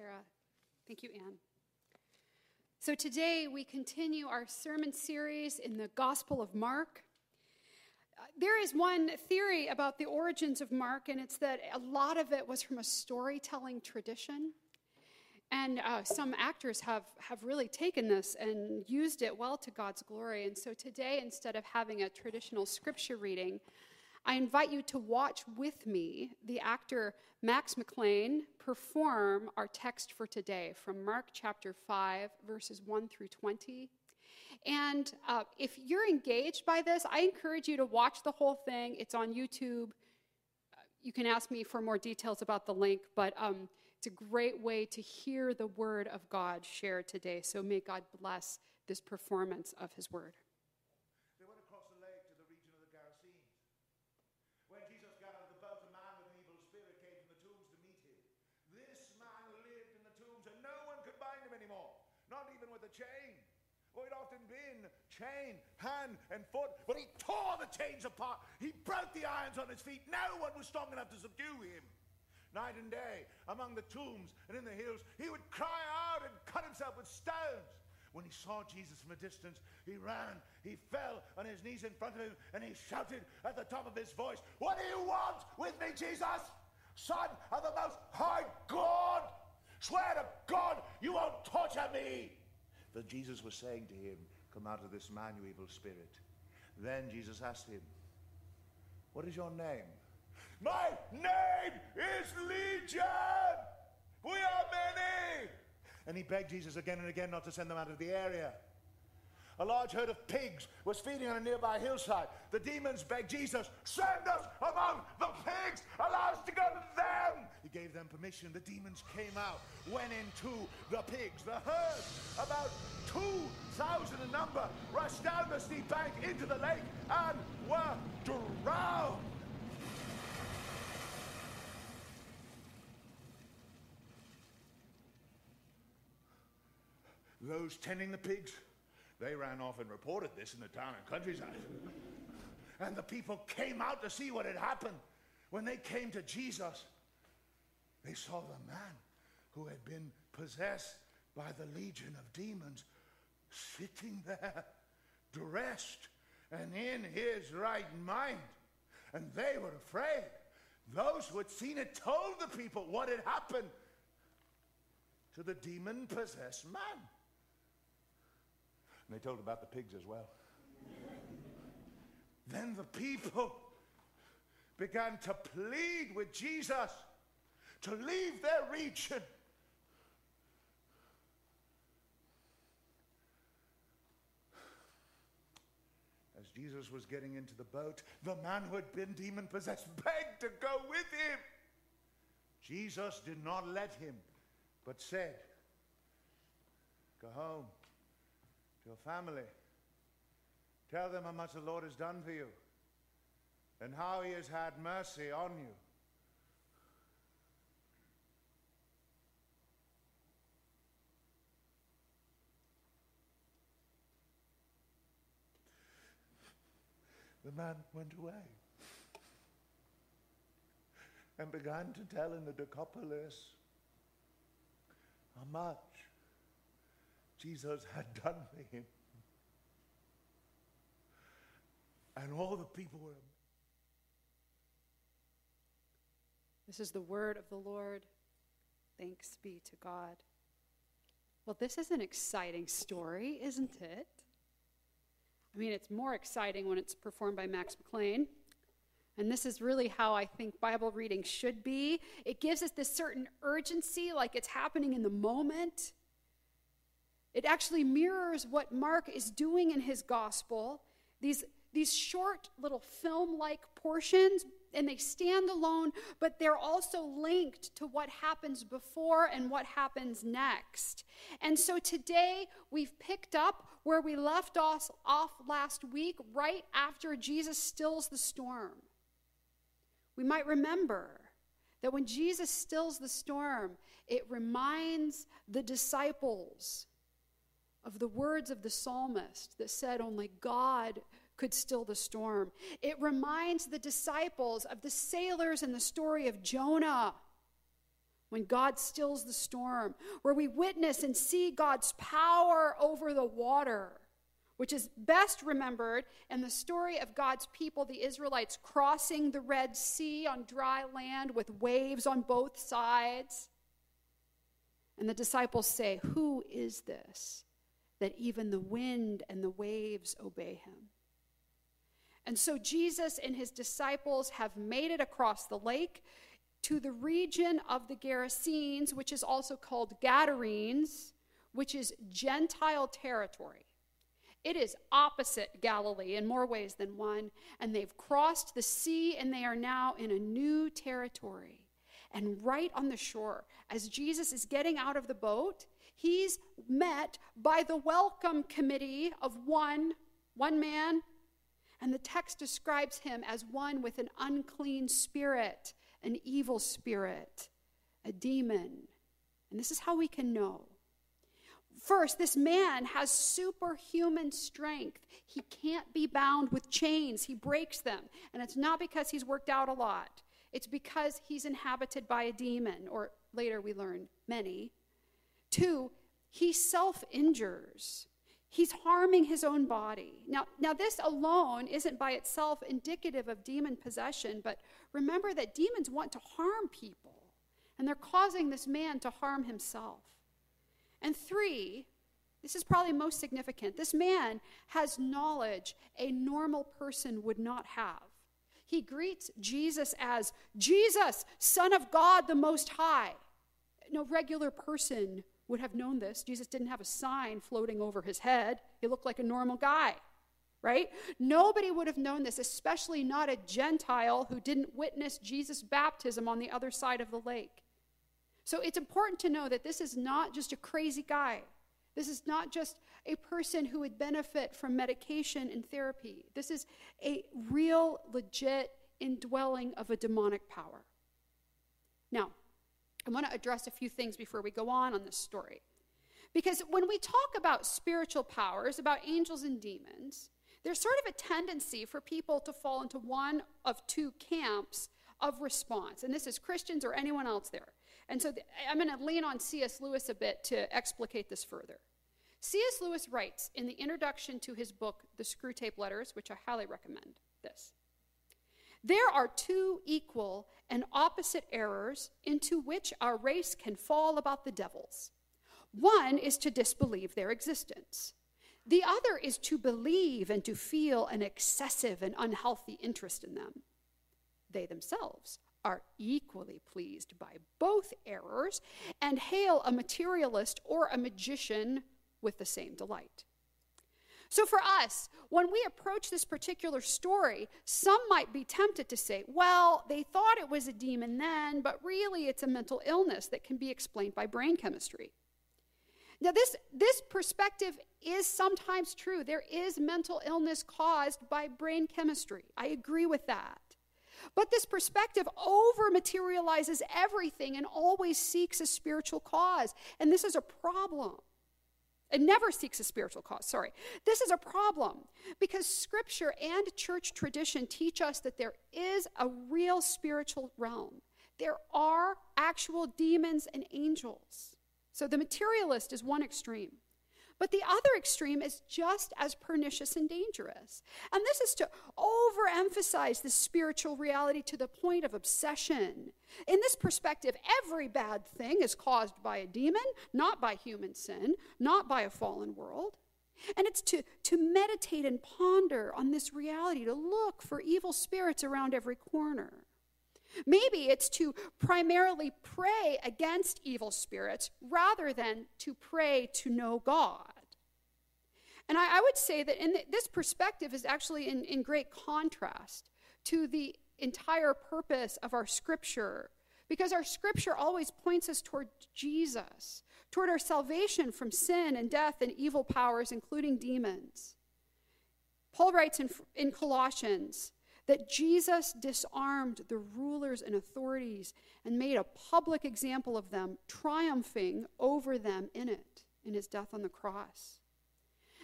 Sarah. Thank you, Anne. So today we continue our sermon series in the Gospel of Mark. Uh, there is one theory about the origins of Mark, and it's that a lot of it was from a storytelling tradition. And uh, some actors have, have really taken this and used it well to God's glory. And so today, instead of having a traditional scripture reading, I invite you to watch with me the actor Max McLean perform our text for today from Mark chapter 5, verses 1 through 20. And uh, if you're engaged by this, I encourage you to watch the whole thing. It's on YouTube. You can ask me for more details about the link, but um, it's a great way to hear the word of God shared today. So may God bless this performance of his word. chain. Or he'd often been chain, hand, and foot, but he tore the chains apart. He broke the irons on his feet. No one was strong enough to subdue him. Night and day, among the tombs and in the hills, he would cry out and cut himself with stones. When he saw Jesus from a distance, he ran, he fell on his knees in front of him, and he shouted at the top of his voice, What do you want with me, Jesus? Son of the Most High God! Swear to God you won't torture me! that Jesus was saying to him, Come out of this man, you evil spirit. Then Jesus asked him, What is your name? My name is Legion! We are many! And he begged Jesus again and again not to send them out of the area. A large herd of pigs was feeding on a nearby hillside. The demons begged Jesus, Send us among the pigs! Allow us to go to them! He gave them permission. The demons came out, went into the pigs. The herd, about 2,000 in number, rushed down the steep bank into the lake and were drowned. Those tending the pigs, they ran off and reported this in the town and countryside. and the people came out to see what had happened. When they came to Jesus, they saw the man who had been possessed by the legion of demons sitting there, dressed and in his right mind. And they were afraid. Those who had seen it told the people what had happened to the demon possessed man. And they told about the pigs as well. then the people began to plead with Jesus to leave their region. As Jesus was getting into the boat, the man who had been demon possessed begged to go with him. Jesus did not let him, but said, Go home to your family. Tell them how much the Lord has done for you and how he has had mercy on you. the man went away and began to tell in the Decapolis how much Jesus had done for him. And all the people were. This is the word of the Lord. Thanks be to God. Well, this is an exciting story, isn't it? I mean, it's more exciting when it's performed by Max McLean. And this is really how I think Bible reading should be. It gives us this certain urgency, like it's happening in the moment. It actually mirrors what Mark is doing in his gospel. These, these short little film like portions, and they stand alone, but they're also linked to what happens before and what happens next. And so today we've picked up where we left off, off last week, right after Jesus stills the storm. We might remember that when Jesus stills the storm, it reminds the disciples of the words of the psalmist that said, Only God could still the storm. It reminds the disciples of the sailors in the story of Jonah when God stills the storm, where we witness and see God's power over the water, which is best remembered in the story of God's people, the Israelites, crossing the Red Sea on dry land with waves on both sides. And the disciples say, Who is this that even the wind and the waves obey him? And so Jesus and his disciples have made it across the lake to the region of the Gerasenes, which is also called Gadarenes, which is Gentile territory. It is opposite Galilee in more ways than one, and they've crossed the sea and they are now in a new territory. And right on the shore, as Jesus is getting out of the boat, he's met by the welcome committee of one, one man, and the text describes him as one with an unclean spirit, an evil spirit, a demon. And this is how we can know. First, this man has superhuman strength. He can't be bound with chains, he breaks them. And it's not because he's worked out a lot, it's because he's inhabited by a demon, or later we learn many. Two, he self injures. He's harming his own body. Now, now, this alone isn't by itself indicative of demon possession, but remember that demons want to harm people, and they're causing this man to harm himself. And three, this is probably most significant this man has knowledge a normal person would not have. He greets Jesus as Jesus, Son of God the Most High. No regular person would have known this. Jesus didn't have a sign floating over his head, he looked like a normal guy. Right? Nobody would have known this, especially not a Gentile who didn't witness Jesus' baptism on the other side of the lake. So it's important to know that this is not just a crazy guy. This is not just a person who would benefit from medication and therapy. This is a real, legit indwelling of a demonic power. Now, I want to address a few things before we go on on this story. Because when we talk about spiritual powers, about angels and demons, there's sort of a tendency for people to fall into one of two camps of response. And this is Christians or anyone else there. And so I'm going to lean on C.S. Lewis a bit to explicate this further. C.S. Lewis writes in the introduction to his book, The Screwtape Letters, which I highly recommend this. There are two equal and opposite errors into which our race can fall about the devils. One is to disbelieve their existence. The other is to believe and to feel an excessive and unhealthy interest in them. They themselves are equally pleased by both errors and hail a materialist or a magician with the same delight. So, for us, when we approach this particular story, some might be tempted to say, well, they thought it was a demon then, but really it's a mental illness that can be explained by brain chemistry. Now, this, this perspective is sometimes true. There is mental illness caused by brain chemistry. I agree with that. But this perspective over materializes everything and always seeks a spiritual cause. And this is a problem. It never seeks a spiritual cause, sorry. This is a problem because scripture and church tradition teach us that there is a real spiritual realm. There are actual demons and angels. So the materialist is one extreme. But the other extreme is just as pernicious and dangerous. And this is to overemphasize the spiritual reality to the point of obsession. In this perspective, every bad thing is caused by a demon, not by human sin, not by a fallen world. And it's to, to meditate and ponder on this reality, to look for evil spirits around every corner. Maybe it's to primarily pray against evil spirits rather than to pray to know God. And I, I would say that in this perspective is actually in, in great contrast to the entire purpose of our scripture, because our scripture always points us toward Jesus, toward our salvation from sin and death and evil powers, including demons. Paul writes in, in Colossians, that Jesus disarmed the rulers and authorities and made a public example of them, triumphing over them in it, in his death on the cross.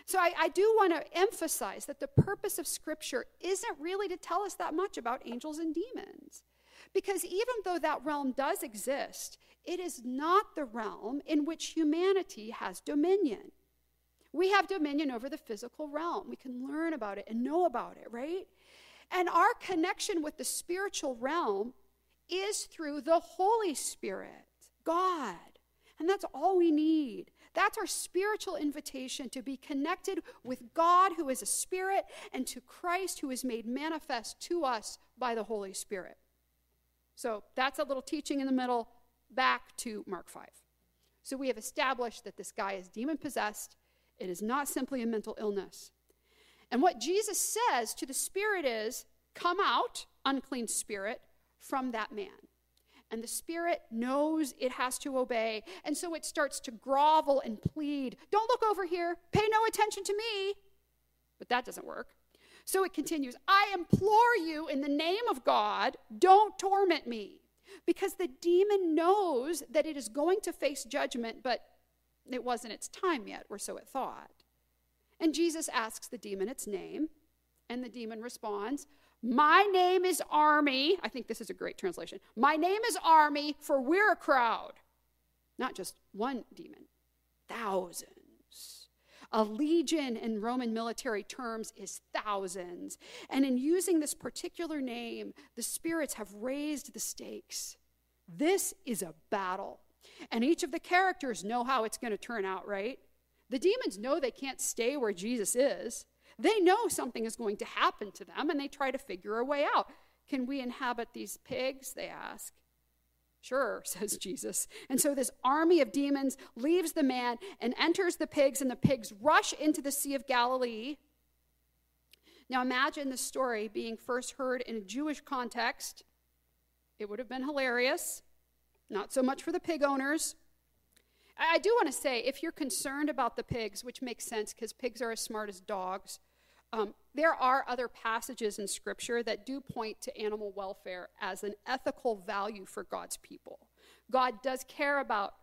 So I, I do want to emphasize that the purpose of Scripture isn't really to tell us that much about angels and demons. Because even though that realm does exist, it is not the realm in which humanity has dominion. We have dominion over the physical realm. We can learn about it and know about it, right? And our connection with the spiritual realm is through the Holy Spirit, God. And that's all we need. That's our spiritual invitation to be connected with God, who is a spirit, and to Christ, who is made manifest to us by the Holy Spirit. So that's a little teaching in the middle, back to Mark 5. So we have established that this guy is demon possessed. It is not simply a mental illness. And what Jesus says to the spirit is, Come out, unclean spirit, from that man. And the spirit knows it has to obey. And so it starts to grovel and plead Don't look over here. Pay no attention to me. But that doesn't work. So it continues I implore you in the name of God, don't torment me. Because the demon knows that it is going to face judgment, but it wasn't its time yet, or so it thought. And Jesus asks the demon its name, and the demon responds, My name is Army. I think this is a great translation. My name is Army, for we're a crowd. Not just one demon, thousands. A legion in Roman military terms is thousands. And in using this particular name, the spirits have raised the stakes. This is a battle. And each of the characters know how it's going to turn out, right? The demons know they can't stay where Jesus is. They know something is going to happen to them and they try to figure a way out. Can we inhabit these pigs? They ask. Sure, says Jesus. And so this army of demons leaves the man and enters the pigs, and the pigs rush into the Sea of Galilee. Now imagine the story being first heard in a Jewish context. It would have been hilarious. Not so much for the pig owners. I do want to say if you're concerned about the pigs, which makes sense because pigs are as smart as dogs, um, there are other passages in Scripture that do point to animal welfare as an ethical value for God's people. God does care about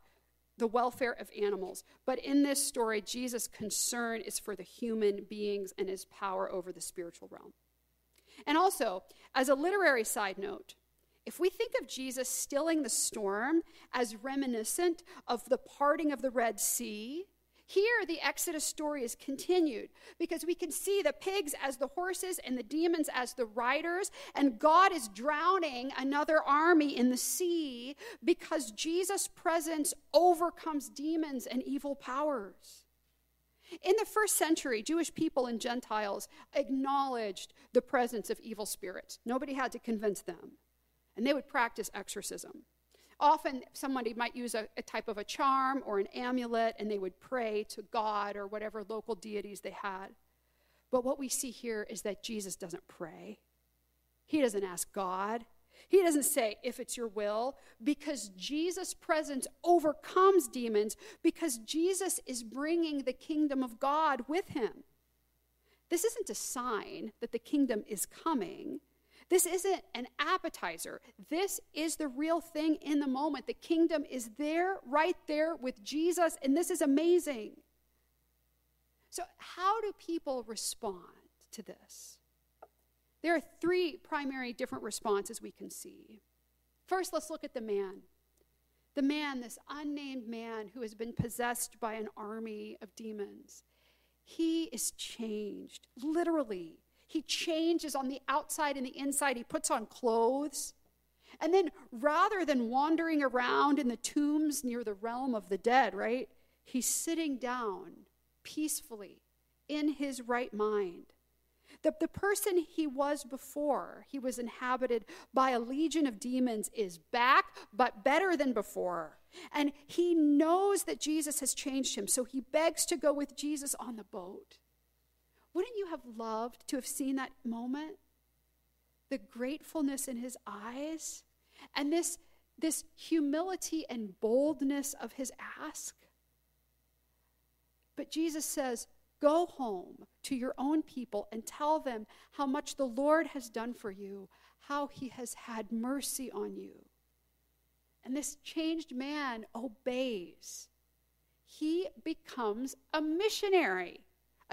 the welfare of animals, but in this story, Jesus' concern is for the human beings and his power over the spiritual realm. And also, as a literary side note, if we think of Jesus stilling the storm as reminiscent of the parting of the Red Sea, here the Exodus story is continued because we can see the pigs as the horses and the demons as the riders, and God is drowning another army in the sea because Jesus' presence overcomes demons and evil powers. In the first century, Jewish people and Gentiles acknowledged the presence of evil spirits. Nobody had to convince them and they would practice exorcism. Often, somebody might use a, a, type of a charm or an amulet, and they would pray to God or whatever local deities they had. But what we see here is that Jesus doesn't pray, he doesn't ask God. He doesn't say, if it's your will, because Jesus' presence overcomes demons, because Jesus is bringing the kingdom of God with him. This isn't a sign that the kingdom is coming. This isn't an appetizer. This is the real thing in the moment. The kingdom is there, right there with Jesus, and this is amazing. So, how do people respond to this? There are three primary different responses we can see. First, let's look at the man. The man, this unnamed man who has been possessed by an army of demons, he is changed, literally. He changes on the outside and the inside. He puts on clothes. And then rather than wandering around in the tombs near the realm of the dead, right, he's sitting down peacefully in his right mind. The, the person he was before, he was inhabited by a legion of demons, is back, but better than before. And he knows that Jesus has changed him, so he begs to go with Jesus on the boat. Wouldn't you have loved to have seen that moment? The gratefulness in his eyes and this, this humility and boldness of his ask. But Jesus says, Go home to your own people and tell them how much the Lord has done for you, how he has had mercy on you. And this changed man obeys. He becomes a missionary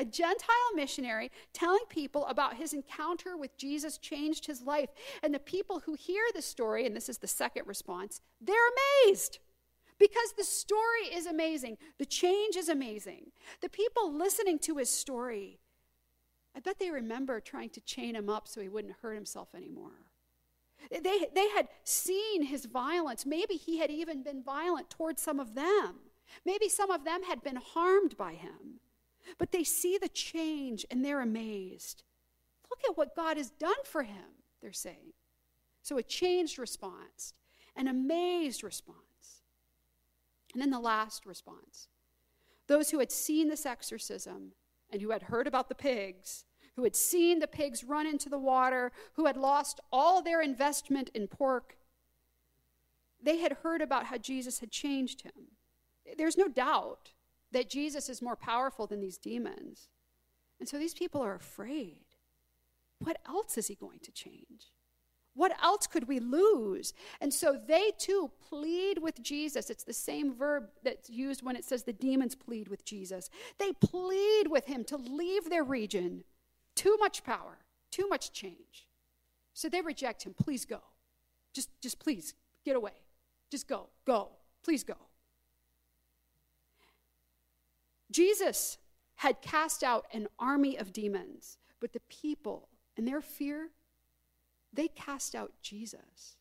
a Gentile missionary telling people about his encounter with Jesus changed his life. And the people who hear the story, and this is the second response, they're amazed because the story is amazing. The change is amazing. The people listening to his story, I bet they remember trying to chain him up so he wouldn't hurt himself anymore. They, they had seen his violence. Maybe he had even been violent towards some of them. Maybe some of them had been harmed by him. But they see the change and they're amazed. Look at what God has done for him, they're saying. So a changed response, an amazed response. And then the last response those who had seen this exorcism and who had heard about the pigs, who had seen the pigs run into the water, who had lost all their investment in pork, they had heard about how Jesus had changed him. There's no doubt that Jesus is more powerful than these demons. And so these people are afraid. What else is he going to change? What else could we lose? And so they too plead with Jesus. It's the same verb that's used when it says the demons plead with Jesus. They plead with him to leave their region. Too much power, too much change. So they reject him. Please go. Just, just please get away. Just go. Go. Please go. Jesus had cast out an army of demons, but the people, in their fear, they cast out Jesus.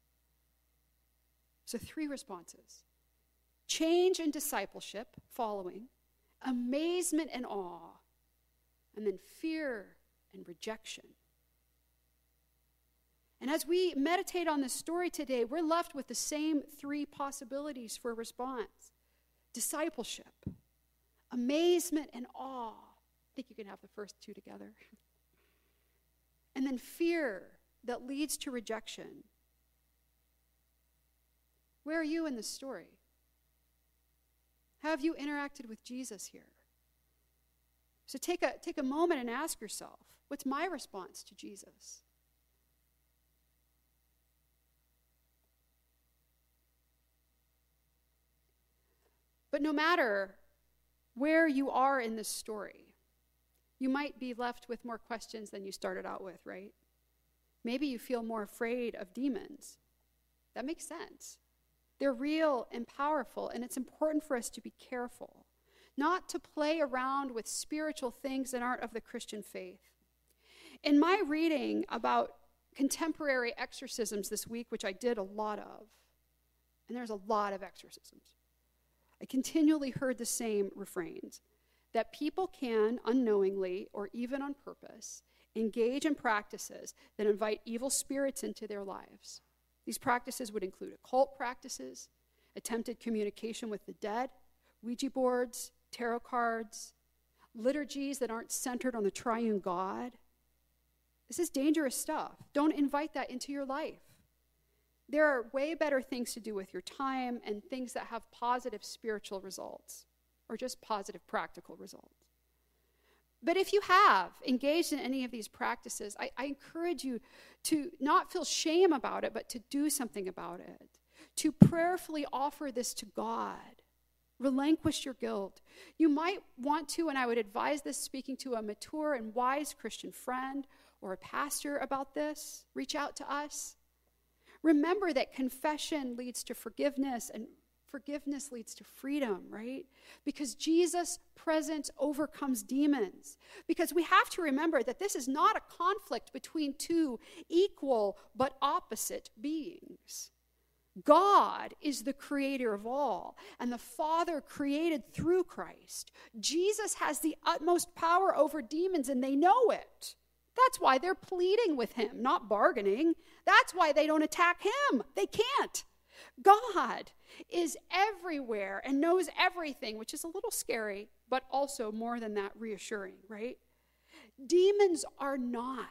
So, three responses change and discipleship, following, amazement and awe, and then fear and rejection. And as we meditate on this story today, we're left with the same three possibilities for response discipleship, amazement, and awe. I think you can have the first two together. And then fear that leads to rejection. Where are you in the story? How have you interacted with Jesus here? So take a, take a moment and ask yourself what's my response to Jesus? But no matter where you are in this story, you might be left with more questions than you started out with, right? Maybe you feel more afraid of demons. That makes sense. They're real and powerful, and it's important for us to be careful, not to play around with spiritual things that aren't of the Christian faith. In my reading about contemporary exorcisms this week, which I did a lot of, and there's a lot of exorcisms, I continually heard the same refrains that people can unknowingly or even on purpose engage in practices that invite evil spirits into their lives. These practices would include occult practices, attempted communication with the dead, Ouija boards, tarot cards, liturgies that aren't centered on the triune God. This is dangerous stuff. Don't invite that into your life. There are way better things to do with your time and things that have positive spiritual results or just positive practical results. But if you have engaged in any of these practices, I, I, encourage you to not feel shame about it, but to do something about it. To prayerfully offer this to God. Relinquish your guilt. You might want to, and I would advise this speaking to a mature and wise Christian friend or a pastor about this, reach out to us. Remember that confession leads to forgiveness and forgiveness leads to freedom, right? Because Jesus' presence overcomes demons. Because we have to remember that this is not a conflict between two equal but opposite beings. God is the creator of all, and the Father created through Christ. Jesus has the utmost power over demons, and they know it. That's why they're pleading with him, not bargaining. That's why they don't attack him. They can't. God is everywhere and knows everything, which is a little scary, but also more than that, reassuring, right? Demons are not.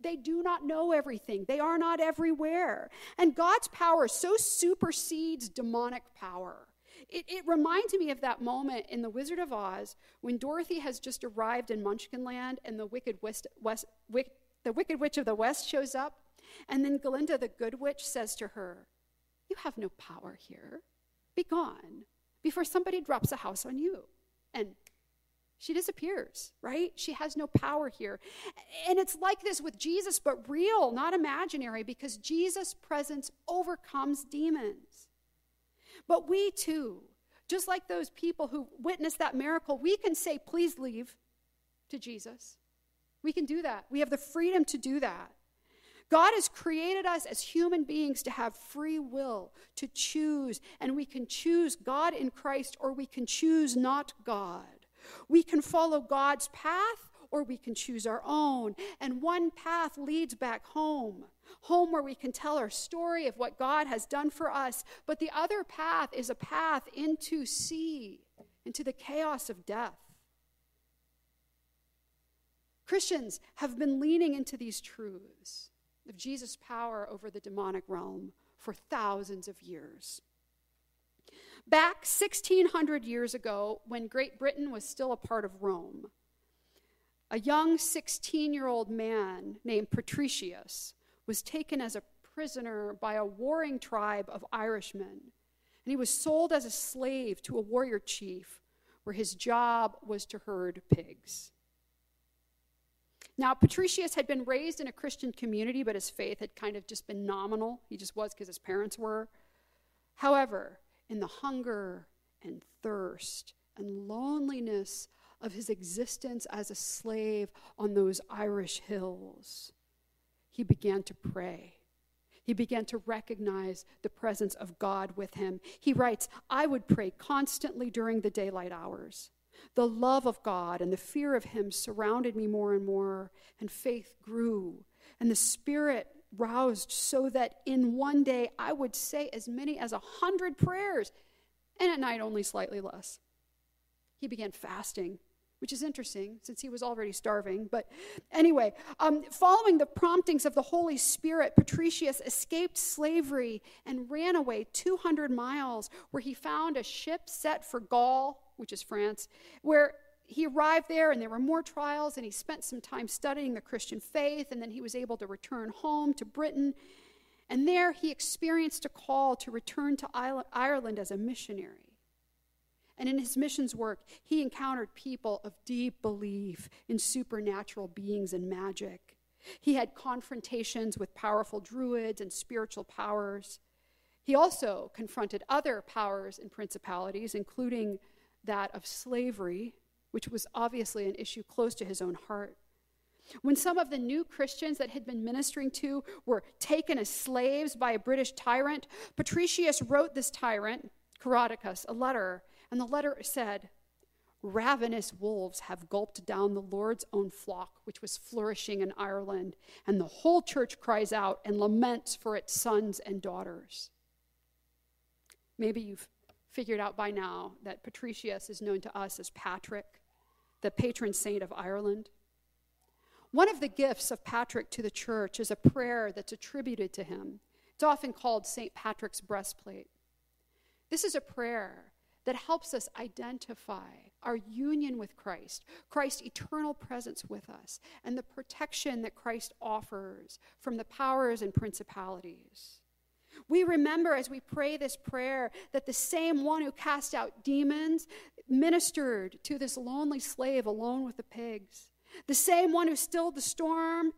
They do not know everything. They are not everywhere. And God's power so supersedes demonic power. It, it, reminds me of that moment in The Wizard of Oz when Dorothy has just arrived in Munchkinland and the Wicked, West, West, Wick, the Wicked Witch of the West shows up. And then Glinda, the Good Witch, says to her, you have no power here. Be gone before somebody drops a house on you. And She disappears, right? She has no power here. And it's like this with Jesus, but real, not imaginary, because Jesus' presence overcomes demons. But we too, just like those people who witnessed that miracle, we can say, please leave to Jesus. We can do that. We have the freedom to do that. God has created us as human beings to have free will, to choose, and we can choose God in Christ or we can choose not God. We can follow God's path or we can choose our own. And one path leads back home, home where we can tell our story of what God has done for us. But the other path is a path into sea, into the chaos of death. Christians have been leaning into these truths of Jesus' power over the demonic realm for thousands of years. Back 1600 years ago, when Great Britain was still a part of Rome, a young 16 year old man named Patricius was taken as a prisoner by a warring tribe of Irishmen, and he was sold as a slave to a warrior chief where his job was to herd pigs. Now, Patricius had been raised in a Christian community, but his faith had kind of just been nominal. He just was because his parents were. However, in the hunger and thirst and loneliness of his existence as a slave on those Irish hills, he began to pray. He began to recognize the presence of God with him. He writes, I would pray constantly during the daylight hours. The love of God and the fear of Him surrounded me more and more, and faith grew. And the Spirit roused so that in one day I would say as many as a hundred prayers, and at night only slightly less. He began fasting, which is interesting since he was already starving. But anyway, um, following the promptings of the Holy Spirit, Patricius escaped slavery and ran away 200 miles, where he found a ship set for Gaul which is France, where he arrived there and there were more trials and he spent some time studying the Christian faith and then he was able to return home to Britain. And there he experienced a call to return to Ireland as a missionary. And in his missions work, he encountered people of deep belief in supernatural beings and magic. He had confrontations with powerful druids and spiritual powers. He also confronted other powers and principalities, including that of slavery, which was obviously an issue close to his own heart. When some of the new Christians that had been ministering to were taken as slaves by a British tyrant, Patricius wrote this tyrant, Coroticus, a letter, and the letter said, Ravenous wolves have gulped down the Lord's own flock, which was flourishing in Ireland, and the whole church cries out and laments for its sons and daughters. Maybe you've figured out by now that Patricius is known to us as Patrick, the patron saint of Ireland. One of the gifts of Patrick to the church is a prayer that's attributed to him. It's often called St. Patrick's breastplate. This is a prayer that helps us identify our union with Christ, Christ's eternal presence with us, and the protection that Christ offers from the powers and principalities. We remember as we pray this prayer that the same one who cast out demons ministered to this lonely slave alone with the pigs. The same one who stilled the storm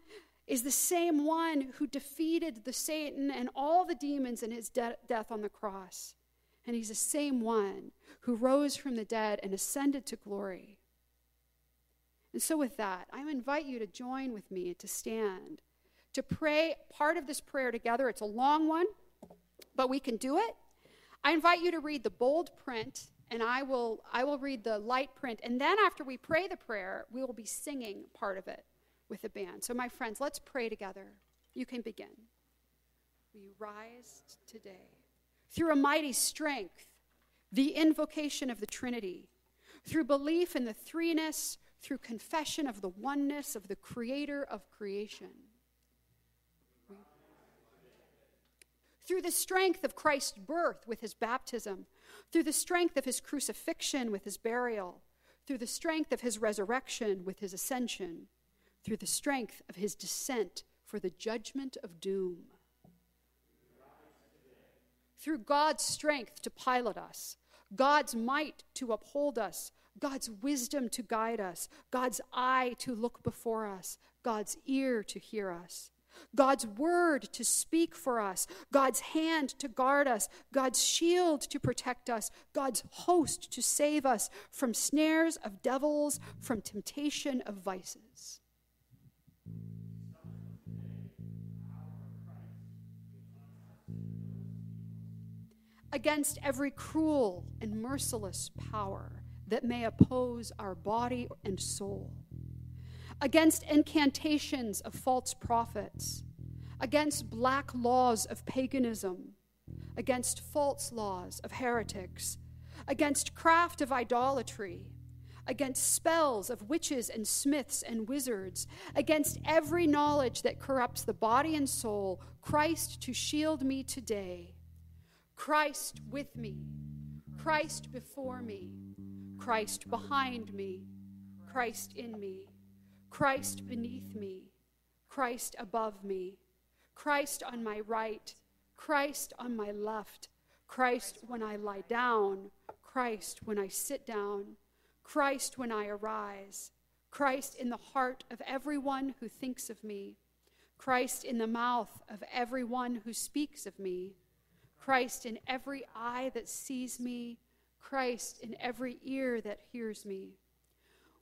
is the same one who defeated the Satan and all the demons in his de- death on the cross. And he's the same one who rose from the dead and ascended to glory. And so, with that, I invite you to join with me to stand, to pray part of this prayer together. It's a long one but we can do it. I invite you to read the bold print, and I will, I will read the light print. And then after we pray the prayer, we will be singing part of it with the band. So, my friends, let's pray together. You can begin. We rise today through a mighty strength, the invocation of the Trinity, through belief in the threeness, through confession of the oneness of the Creator of creation through the strength of Christ's birth with his baptism, through the strength of his crucifixion with his burial, through the strength of his resurrection with his ascension, through the strength of his descent for the judgment of doom. Through God's strength to pilot us, God's might to uphold us, God's wisdom to guide us, God's eye to look before us, God's ear to hear us. God's word to speak for us, God's hand to guard us, God's shield to protect us, God's host to save us from snares of devils, from temptation of vices. Against every cruel and merciless power that may oppose our body and soul. Against incantations of false prophets, against black laws of paganism, against false laws of heretics, against craft of idolatry, against spells of witches and smiths and wizards, against every knowledge that corrupts the body and soul, Christ to shield me today. Christ with me, Christ before me, Christ behind me, Christ in me. Christ beneath me, Christ above me, Christ on my right, Christ on my left, Christ when I lie down, Christ when I sit down, Christ when I arise, Christ in the heart of everyone who thinks of me, Christ in the mouth of everyone who speaks of me, Christ in every eye that sees me, Christ in every ear that hears me.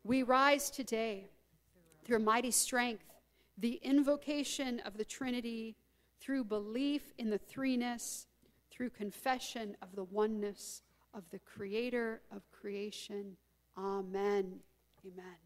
We rise today through mighty strength, the invocation of the Trinity, through belief in the threeness, through confession of the oneness of the Creator of creation. Amen. Amen.